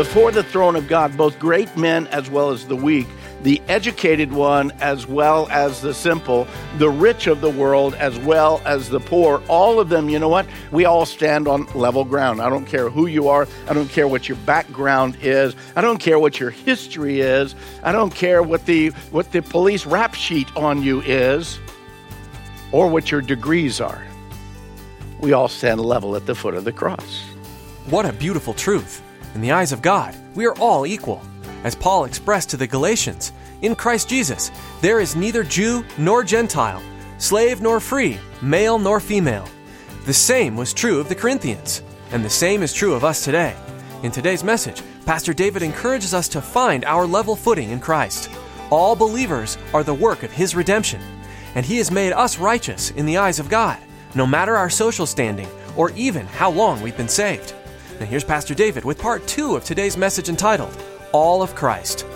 before the throne of God, both great men as well as the weak, the educated one as well as the simple, the rich of the world as well as the poor, all of them, you know what? We all stand on level ground. I don't care who you are. I don't care what your background is. I don't care what your history is. I don't care what the what the police rap sheet on you is or what your degrees are. We all stand level at the foot of the cross. What a beautiful truth. In the eyes of God, we are all equal. As Paul expressed to the Galatians, in Christ Jesus, there is neither Jew nor Gentile, slave nor free, male nor female. The same was true of the Corinthians, and the same is true of us today. In today's message, Pastor David encourages us to find our level footing in Christ. All believers are the work of his redemption, and he has made us righteous in the eyes of God, no matter our social standing or even how long we've been saved. Now, here's Pastor David with part two of today's message entitled, All of Christ.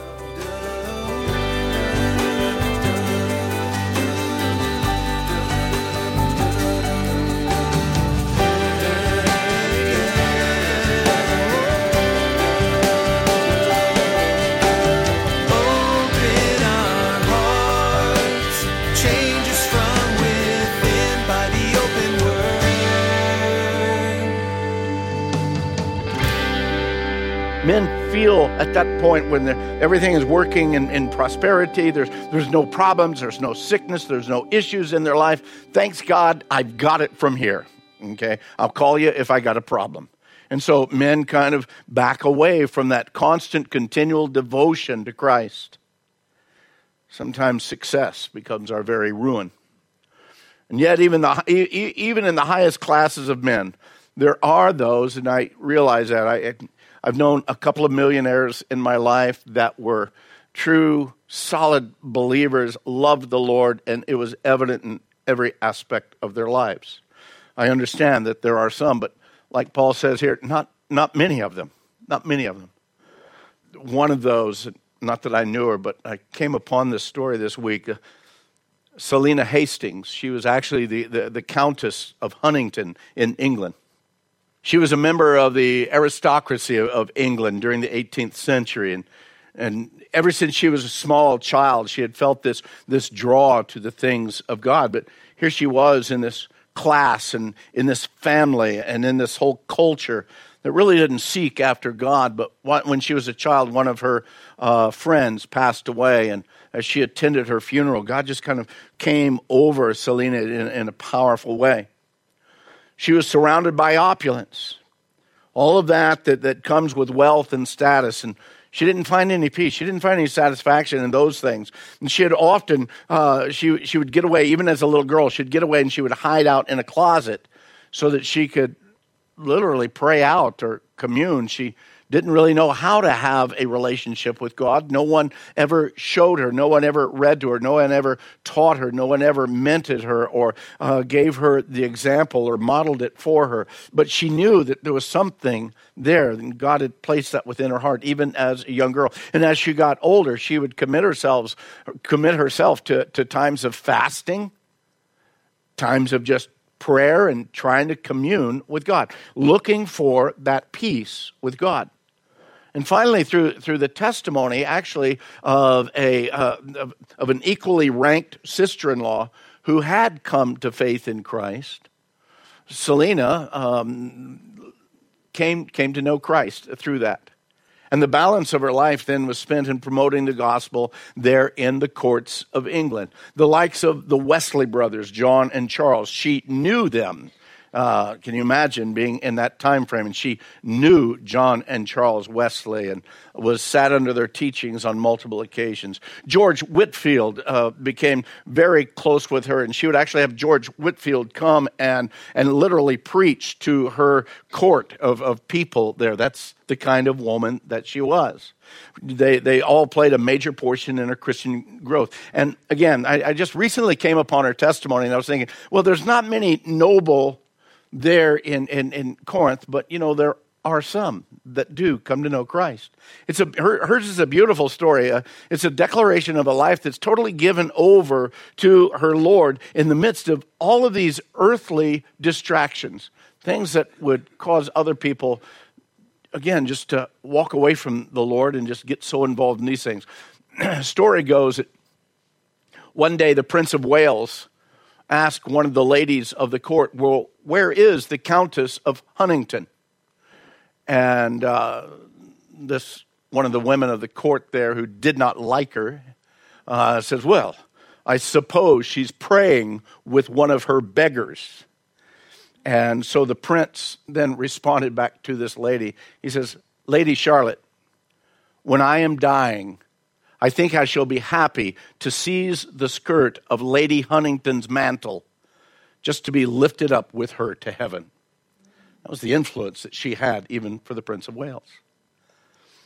Feel at that point when everything is working in, in prosperity there's, there's no problems there's no sickness there's no issues in their life thanks god i've got it from here okay? I'll call you if i got a problem. And so men kind of back away from that constant continual devotion to christ. Sometimes success becomes our very ruin. And yet, even, the, even in the highest classes of men, there are those, and I realize that. I, I've known a couple of millionaires in my life that were true, solid believers, loved the Lord, and it was evident in every aspect of their lives. I understand that there are some, but like Paul says here, not, not many of them. Not many of them. One of those, not that I knew her, but I came upon this story this week. Uh, Selina Hastings. She was actually the, the, the Countess of Huntingdon in England. She was a member of the aristocracy of, England during the 18th century. And, and ever since she was a small child, she had felt this, this draw to the things of God. But here she was in this class and in this family and in this whole culture that really didn't seek after God. But when she was a child, one of her uh, friends passed away. And as she attended her funeral, God just kind of came over Selina in, in a powerful way. She was surrounded by opulence, all of that, that that comes with wealth and status. And she didn't find any peace. She didn't find any satisfaction in those things. And she had often, uh, she, she would get away, even as a little girl, she'd get away and she would hide out in a closet so that she could literally pray out or commune. She didn't really know how to have a relationship with God. No one ever showed her. No one ever read to her. No one ever taught her. No one ever mentored her or uh, gave her the example or modeled it for her. But she knew that there was something there. And God had placed that within her heart, even as a young girl. And as she got older, she would commit herself, commit herself to, to times of fasting, times of just prayer and trying to commune with God, looking for that peace with God. And finally, through, through the testimony, actually, of, a, uh, of, of an equally ranked sister in law who had come to faith in Christ, Selina um, came, came to know Christ through that. And the balance of her life then was spent in promoting the gospel there in the courts of England. The likes of the Wesley brothers, John and Charles, she knew them. Uh, can you imagine being in that time frame? And she knew John and Charles Wesley and was sat under their teachings on multiple occasions. George Whitefield uh, became very close with her, and she would actually have George Whitefield come and, and literally preach to her court of, of people there. That's the kind of woman that she was. They, they all played a major portion in her Christian growth. And again, I, I just recently came upon her testimony, and I was thinking, well, there's not many noble there in, in, in Corinth, but you know, there are some that do come to know Christ. It's a, her, hers is a beautiful story. Uh, it's a declaration of a life that's totally given over to her Lord in the midst of all of these earthly distractions, things that would cause other people, again, just to walk away from the Lord and just get so involved in these things. story goes that one day the Prince of Wales asked one of the ladies of the court, Well, where is the Countess of Huntingdon? And uh, this one of the women of the court there who did not like her uh, says, Well, I suppose she's praying with one of her beggars. And so the prince then responded back to this lady. He says, Lady Charlotte, when I am dying, I think I shall be happy to seize the skirt of Lady Huntingdon's mantle just to be lifted up with her to heaven. That was the influence that she had even for the Prince of Wales.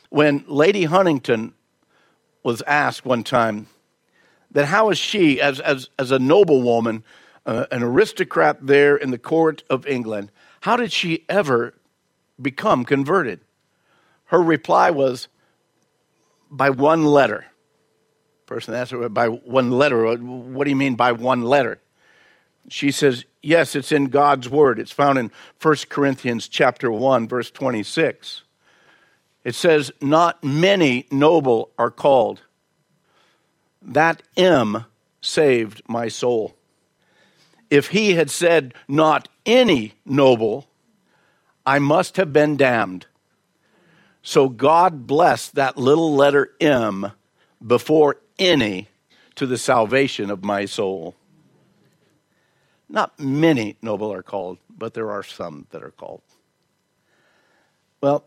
When Lady Huntingdon was asked one time that how is she, as, as, as a noblewoman, uh, an aristocrat there in the court of England, how did she ever become converted? Her reply was, by one letter. Person asked her, by one letter. Uh, what do you mean by one letter? She says, yes, it's in God's word. It's found in 1 Corinthians chapter 1, verse 26. It says, Not many noble are called. That M saved my soul. If he had said, Not any noble, I must have been damned. So God blessed that little letter M before any to the salvation of my soul. Not many noble are called, but there are some that are called. Well,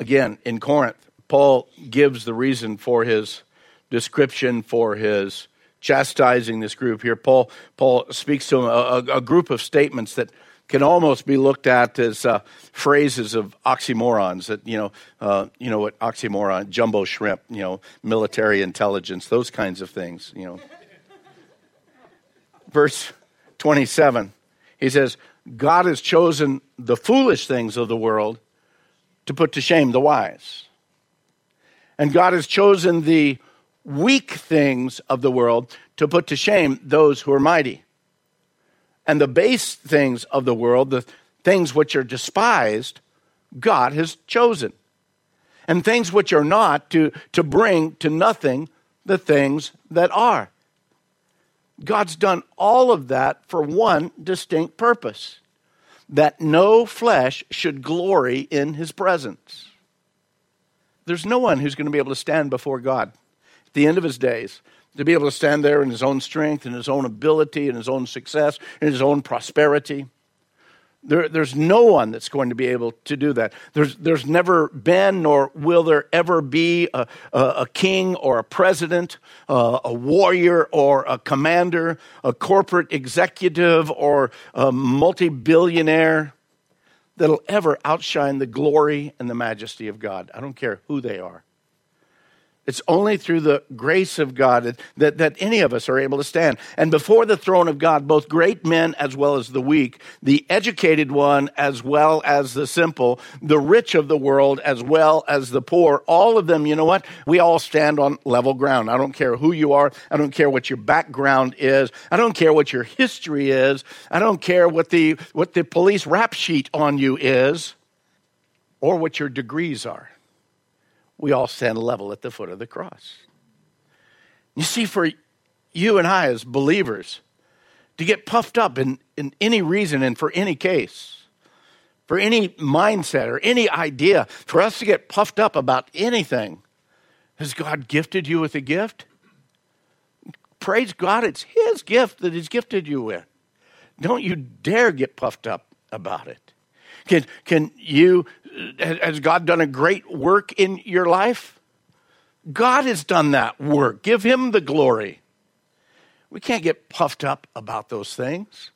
again, in Corinth, Paul gives the reason for his description, for his chastising this group here. Paul, Paul speaks to a, a, a group of statements that can almost be looked at as uh, phrases of oxymorons that you know uh, you know what oxymoron jumbo shrimp you know military intelligence those kinds of things you know. Verse 27 he says god has chosen the foolish things of the world to put to shame the wise. And god has chosen the weak things of the world to put to shame those who are mighty and the base things of the world, the things which are despised, God has chosen. And things which are not, to, to bring to nothing the things that are. God's done all of that for one distinct purpose that no flesh should glory in his presence. There's no one who's going to be able to stand before God at the end of his days to be able to stand there in his own strength and his own ability and his own success and his own prosperity. There, there's no one that's going to be able to do that. There's, there's never been, nor will there ever be, a, a, a king or a president, a warrior or a commander, a corporate executive or a multi billionaire that'll ever outshine the glory and the majesty of God. I don't care who they are. It's only through the grace of God that, that any of us are able to stand. And before the throne of God, both great men as well as the weak, the educated one as well as the simple, the rich of the world as well as the poor, all of them, you know what? We all stand on level ground. I don't care who you are. I don't care what your background is. I don't care what your history is. I don't care what the, what the police rap sheet on you is or what your degrees are we all stand level at the foot of the cross. You see, for you and I as believers, to get puffed up in, in any reason and for any case, for any mindset or any idea, for us to get puffed up about anything, has God gifted you with a gift? Praise God, it's His gift that He's gifted you with. Don't you dare get puffed up about it. Can, can you, uh, has God done a great work in your life? God has done that work. Give him the glory. We can't get puffed up about those things.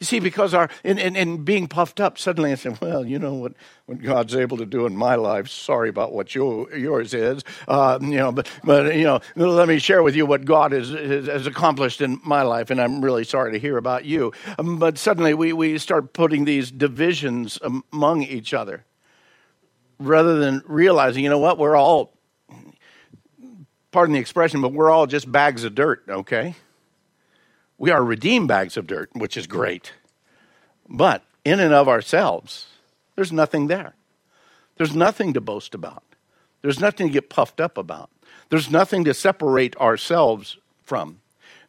You see, because our in, in, in, being puffed up, suddenly I said, "Well, you know what, what God's able to do in my life. Sorry about what your, yours is, uh, you know. But but you know, let me share with you what God has, has accomplished in my life, and I'm really sorry to hear about you. Um, but suddenly we we start putting these divisions among each other, rather than realizing, you know what, we're all, pardon the expression, but we're all just bags of dirt. Okay we are redeemed bags of dirt, which is great. But in and of ourselves, there's nothing there. There's nothing to boast about. There's nothing to get puffed up about. There's nothing to separate ourselves from.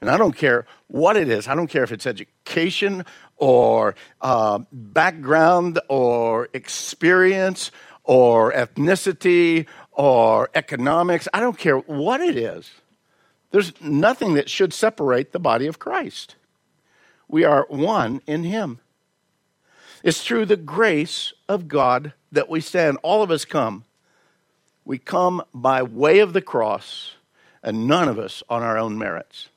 And I don't care what it is. I don't care if it's education or uh, background or experience or ethnicity or economics. I don't care what it is. There's nothing that should separate the body of Christ. We are one in Him. It's through the grace of God that we stand. All of us come. We come by way of the cross, and none of us on our own merits.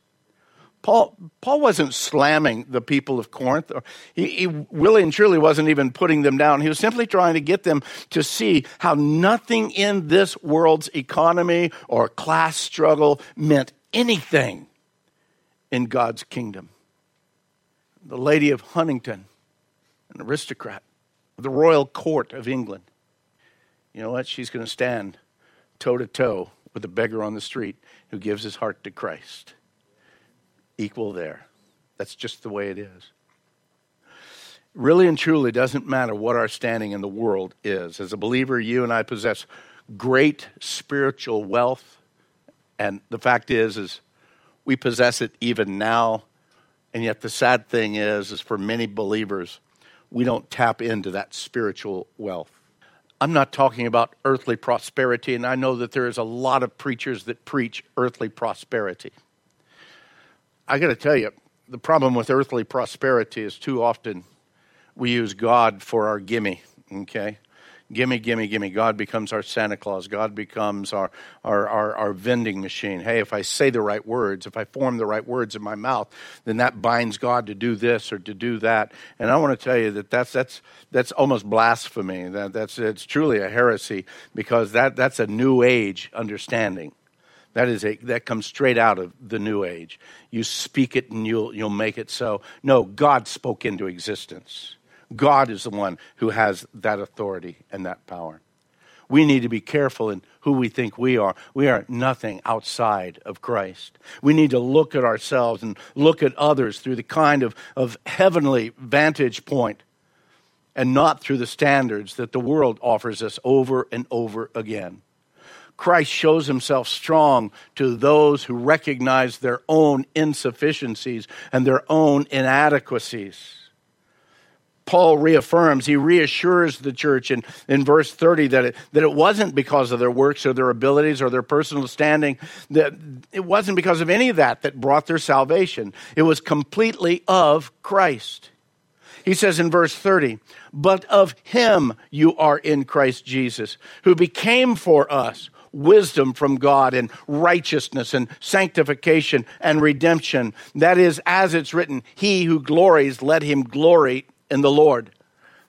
Paul, Paul wasn't slamming the people of Corinth. He, he, really and truly wasn't even putting them down. He was simply trying to get them to see how nothing in this world's economy or class struggle meant anything in God's kingdom. The Lady of Huntingdon, an aristocrat of the royal court of England. You know what? She's going to stand toe to toe with a beggar on the street who gives his heart to Christ. Equal there. That's just the way it is. Really and truly doesn't matter what our standing in the world is. As a believer, you and I possess great spiritual wealth and the fact is, is we possess it even now. And yet the sad thing is, is for many believers, we don't tap into that spiritual wealth. I'm not talking about earthly prosperity, and I know that there is a lot of preachers that preach earthly prosperity. I got to tell you, the problem with earthly prosperity is too often we use God for our gimme, okay? Gimme, gimme, gimme. God becomes our Santa Claus. God becomes our, our, our, our, vending machine. Hey, if I say the right words, if I form the right words in my mouth, then that binds God to do this or to do that. And I want to tell you that that's, that's, that's almost blasphemy. That, that's, it's truly a heresy because that, that's a new age understanding. That is a that comes straight out of the new age. You speak it and you'll you'll make it so. No, God spoke into existence. God is the one who has that authority and that power. We need to be careful in who we think we are. We are nothing outside of Christ. We need to look at ourselves and look at others through the kind of, of heavenly vantage point and not through the standards that the world offers us over and over again. Christ shows himself strong to those who recognize their own insufficiencies and their own inadequacies. Paul reaffirms, he reassures the church in, in verse 30 that it, that it wasn't because of their works or their abilities or their personal standing, that it wasn't because of any of that that brought their salvation. It was completely of Christ. He says in verse 30, but of him you are in Christ Jesus, who became for us wisdom from God and righteousness and sanctification and redemption. That is, as it's written, he who glories, let him glory in the Lord.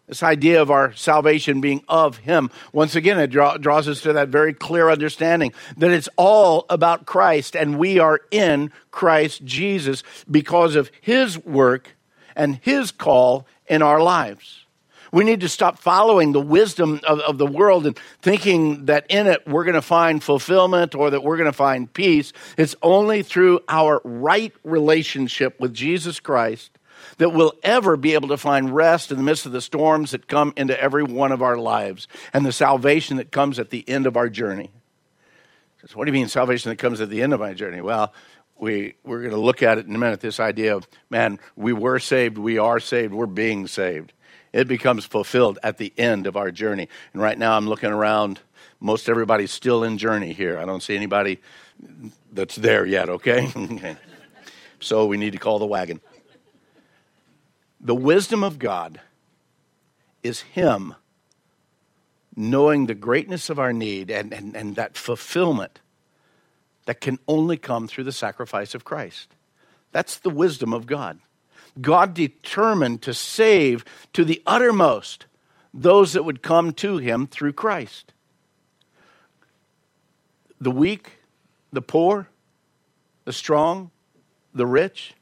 This idea of our salvation being of Him, once again, it draw, draws us to that very clear understanding that it's all about Christ and we are in Christ Jesus because of His work and His call in our lives. We need to stop following the wisdom of, of the world and thinking that in it we're going to find fulfillment or that we're going to find peace. It's only through our right relationship with Jesus Christ that we'll ever be able to find rest in the midst of the storms that come into every one of our lives and the salvation that comes at the end of our journey. So what do you mean salvation that comes at the end of my journey? Well, we, we're going to look at it in a minute this idea of, man, we were saved, we are saved, we're being saved. It becomes fulfilled at the end of our journey. And right now I'm looking around, most everybody's still in journey here. I don't see anybody that's there yet, okay? so we need to call the wagon the wisdom of God is Him knowing the greatness of our need and, and, and that fulfillment that can only come through the sacrifice of Christ. That's the wisdom of God. God determined to save to the uttermost those that would come to him through Christ. The weak, the poor, the strong, the rich,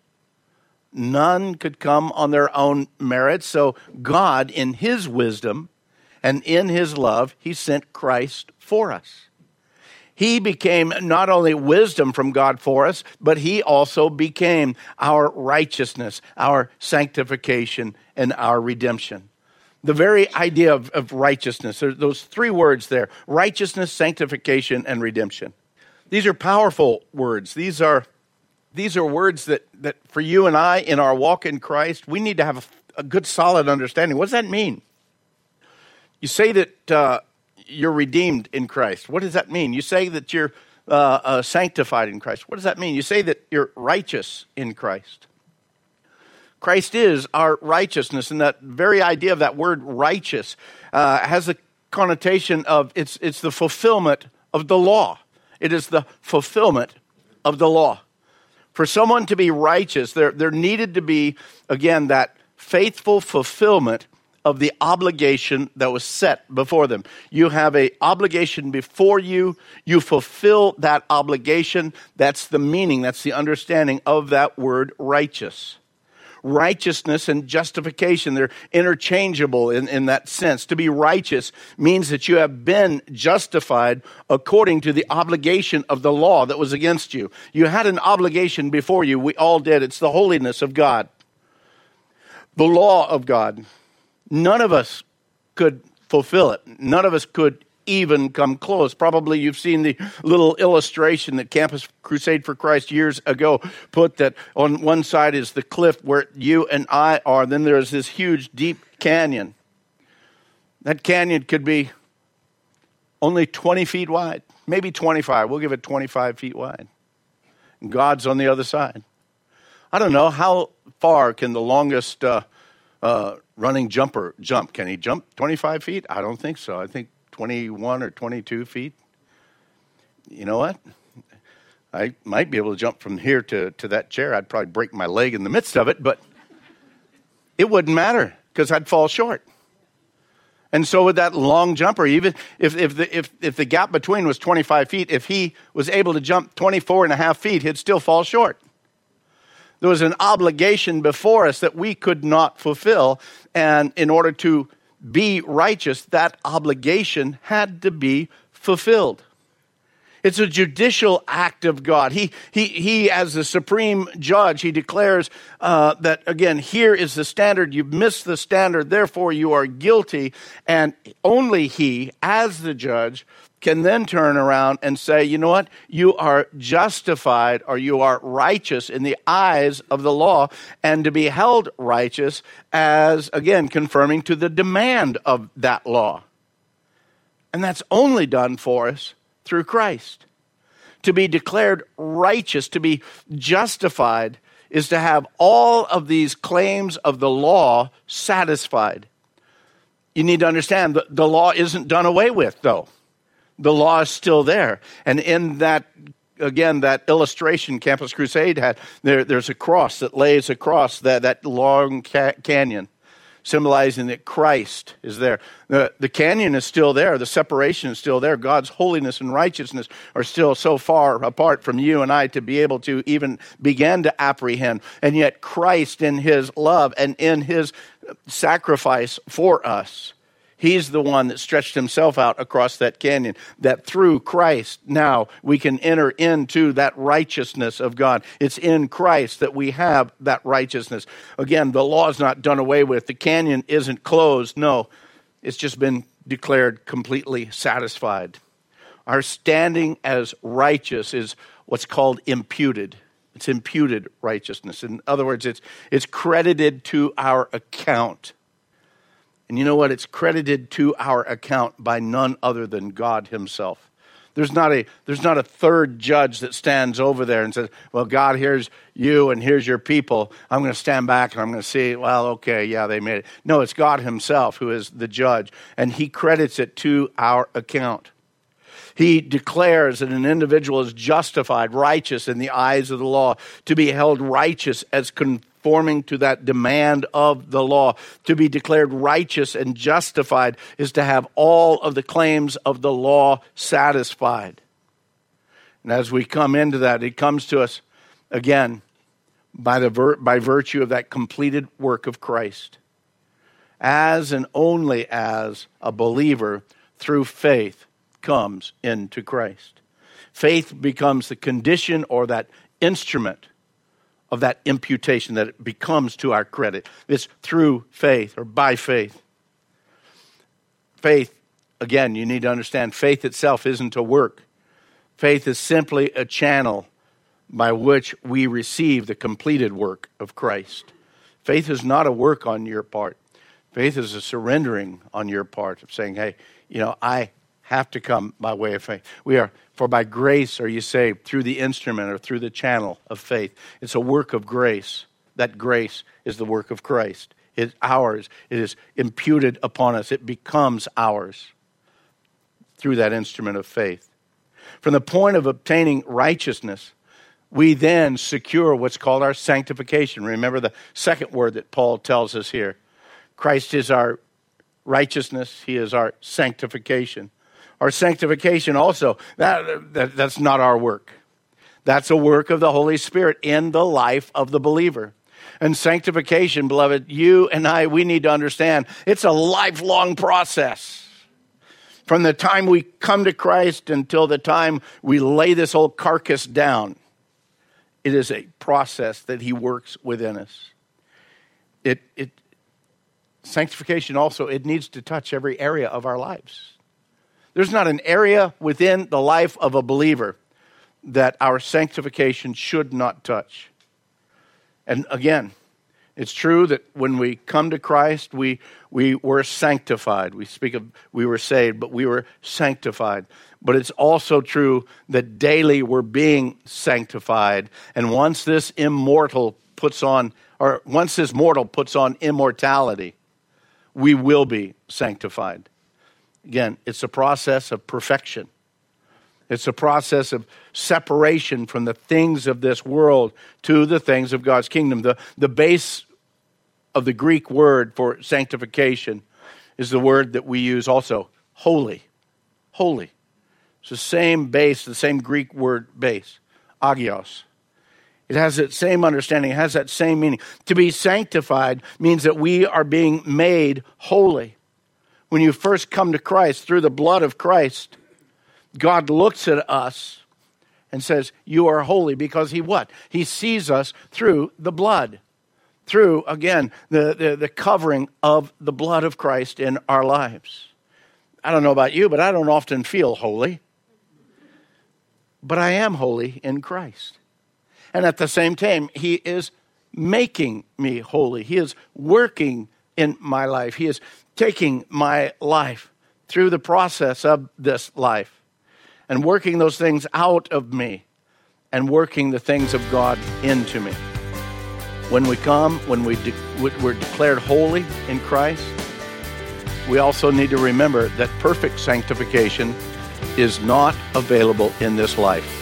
none could come on their own merit. So God, in his wisdom and in his love, he sent Christ for us. He became not only wisdom from God for us, but he also became our righteousness, our sanctification, and our redemption. The very idea of, of righteousness, there's those three words there righteousness, sanctification, and redemption. These are powerful words. These are, these are words that, that for you and I in our walk in Christ, we need to have a, a good, solid understanding. What does that mean? You say that uh, you're redeemed in Christ. What does that mean? You say that you're uh, uh, sanctified in Christ. What does that mean? You say that you're righteous in Christ. Christ is our righteousness, and that very idea of that word righteous uh, has a connotation of it's, it's the fulfillment of the law. It is the fulfillment of the law. For someone to be righteous, there, there needed to be, again, that faithful fulfillment of the obligation that was set before them. You have an obligation before you, you fulfill that obligation. That's the meaning, that's the understanding of that word righteous. Righteousness and justification, they're interchangeable in, in that sense. To be righteous means that you have been justified according to the obligation of the law that was against you. You had an obligation before you. We all did. It's the holiness of God, the law of God. None of us could fulfill it. None of us could even come close. Probably you've seen the little illustration that Campus Crusade for Christ years ago put that on one side is the cliff where you and I are, then there's this huge deep canyon. That canyon could be only 20 feet wide, maybe 25. We'll give it 25 feet wide. God's on the other side. I don't know how far can the longest uh, uh, running jumper jump. Can he jump 25 feet? I don't think so. I think 21 or 22 feet. You know what? I might be able to jump from here to, to that chair. I'd probably break my leg in the midst of it, but it wouldn't matter because I'd fall short. And so with that long jumper, even if, if, the, if, if the gap between was 25 feet, if he was able to jump 24 and a half feet, he'd still fall short. There was an obligation before us that we could not fulfill. And in order to be righteous, that obligation had to be fulfilled. It's a judicial act of God. He, he, he as the supreme judge, he declares uh, that, again, here is the standard. You've missed the standard, therefore you are guilty. And only he, as the judge, can then turn around and say, you know what? You are justified or you are righteous in the eyes of the law, and to be held righteous as, again, confirming to the demand of that law. And that's only done for us through Christ. To be declared righteous, to be justified, is to have all of these claims of the law satisfied. You need to understand that the law isn't done away with, though the law is still there. And in that, again, that illustration Campus Crusade had, there, there's a cross that lays across that, that long ca- canyon, symbolizing that Christ is there. The, the canyon is still there, the separation is still there. God's holiness and righteousness are still so far apart from you and I to be able to even begin to apprehend. And yet, Christ, in his love and in his sacrifice for us, He's the one that stretched himself out across that canyon, that through Christ now we can enter into that righteousness of God. It's in Christ that we have that righteousness. Again, the law is not done away with, the canyon isn't closed. No, it's just been declared completely satisfied. Our standing as righteous is what's called imputed. It's imputed righteousness. In other words, it's, it's credited to our account. And you know what? It's credited to our account by none other than God Himself. There's not a there's not a third judge that stands over there and says, "Well, God, here's you and here's your people. I'm going to stand back and I'm going to see, well, okay, yeah, they made it." No, it's God himself who is the judge, and he credits it to our account. He declares that an individual is justified, righteous in the eyes of the law, to be held righteous as conforming to that demand of the law. To be declared righteous and justified is to have all of the claims of the law satisfied. And as we come into that, it comes to us again by, the vir- by virtue of that completed work of Christ. As and only as a believer through faith comes into Christ. Faith becomes the condition or that instrument of that imputation that it becomes to our credit. It's through faith or by faith. Faith, again, you need to understand faith itself isn't a work. Faith is simply a channel by which we receive the completed work of Christ. Faith is not a work on your part. Faith is a surrendering on your part of saying, hey, you know, I have to come by way of faith. We are, for by grace are you saved through the instrument or through the channel of faith. It's a work of grace. That grace is the work of Christ. It's ours. It is imputed upon us. It becomes ours through that instrument of faith. From the point of obtaining righteousness, we then secure what's called our sanctification. Remember the second word that Paul tells us here Christ is our righteousness, He is our sanctification. Our sanctification also, that, that, that's not our work. That's a work of the Holy Spirit in the life of the believer. And sanctification, beloved, you and I, we need to understand it's a lifelong process. From the time we come to Christ until the time we lay this old carcass down, it is a process that He works within us. It, it, sanctification also, it needs to touch every area of our lives. There's not an area within the life of a believer that our sanctification should not touch. And again, it's true that when we come to Christ, we, we were sanctified. We speak of we were saved, but we were sanctified. But it's also true that daily we're being sanctified. And once this immortal puts on, or once this mortal puts on immortality, we will be sanctified. Again, it's a process of perfection. It's a process of separation from the things of this world to the things of God's kingdom. The, the base of the Greek word for sanctification is the word that we use also holy. Holy. It's the same base, the same Greek word base, agios. It has that same understanding, it has that same meaning. To be sanctified means that we are being made holy when you first come to Christ through the blood of Christ, God looks at us and says, You are holy because He what? He sees us through the blood, through, again, the, the, the, covering of the blood of Christ in our lives. I don't know about you, but I don't often feel holy. But I am holy in Christ. And at the same time, He is making me holy. He is working in my life. He is taking my life through the process of this life and working those things out of me and working the things of God into me. When we come, when we de- we're declared holy in Christ, we also need to remember that perfect sanctification is not available in this life.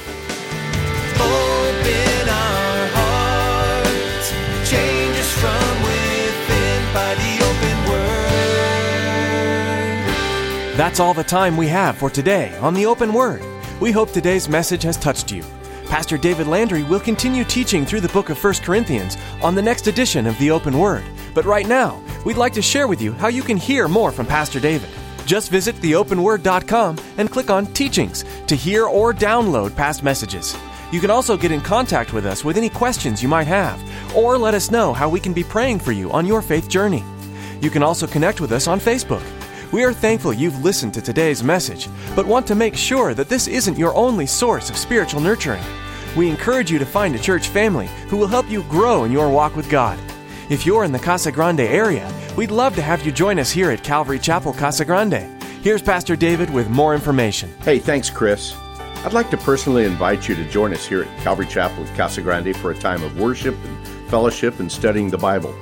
That's all the time we have for today on the Open Word. We hope today's message has touched you. Pastor David Landry will continue teaching through the book of 1 Corinthians on the next edition of the Open Word. But right now, we'd like to share with you how you can hear more from Pastor David. Just visit theopenword.com and click on Teachings to hear or download past messages. You can also get in contact with us with any questions you might have, or let us know how we can be praying for you on your faith journey. You can also connect with us on Facebook. We are thankful you've listened to today's message, but want to make sure that this isn't your only source of spiritual nurturing. We encourage you to find a church family who will help you grow in your walk with God. If you're in the Casa Grande area, we'd love to have you join us here at Calvary Chapel Casa Grande. Here's Pastor David with more information. Hey, thanks, Chris. I'd like to personally invite you to join us here at Calvary Chapel Casa Grande for a time of worship and fellowship and studying the Bible.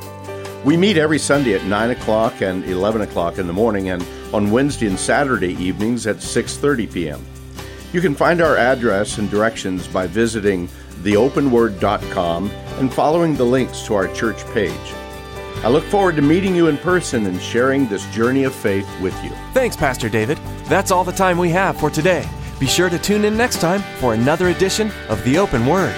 We meet every Sunday at 9 o'clock and 11 o'clock in the morning and on Wednesday and Saturday evenings at 6.30 p.m. You can find our address and directions by visiting theopenword.com and following the links to our church page. I look forward to meeting you in person and sharing this journey of faith with you. Thanks, Pastor David. That's all the time we have for today. Be sure to tune in next time for another edition of The Open Word.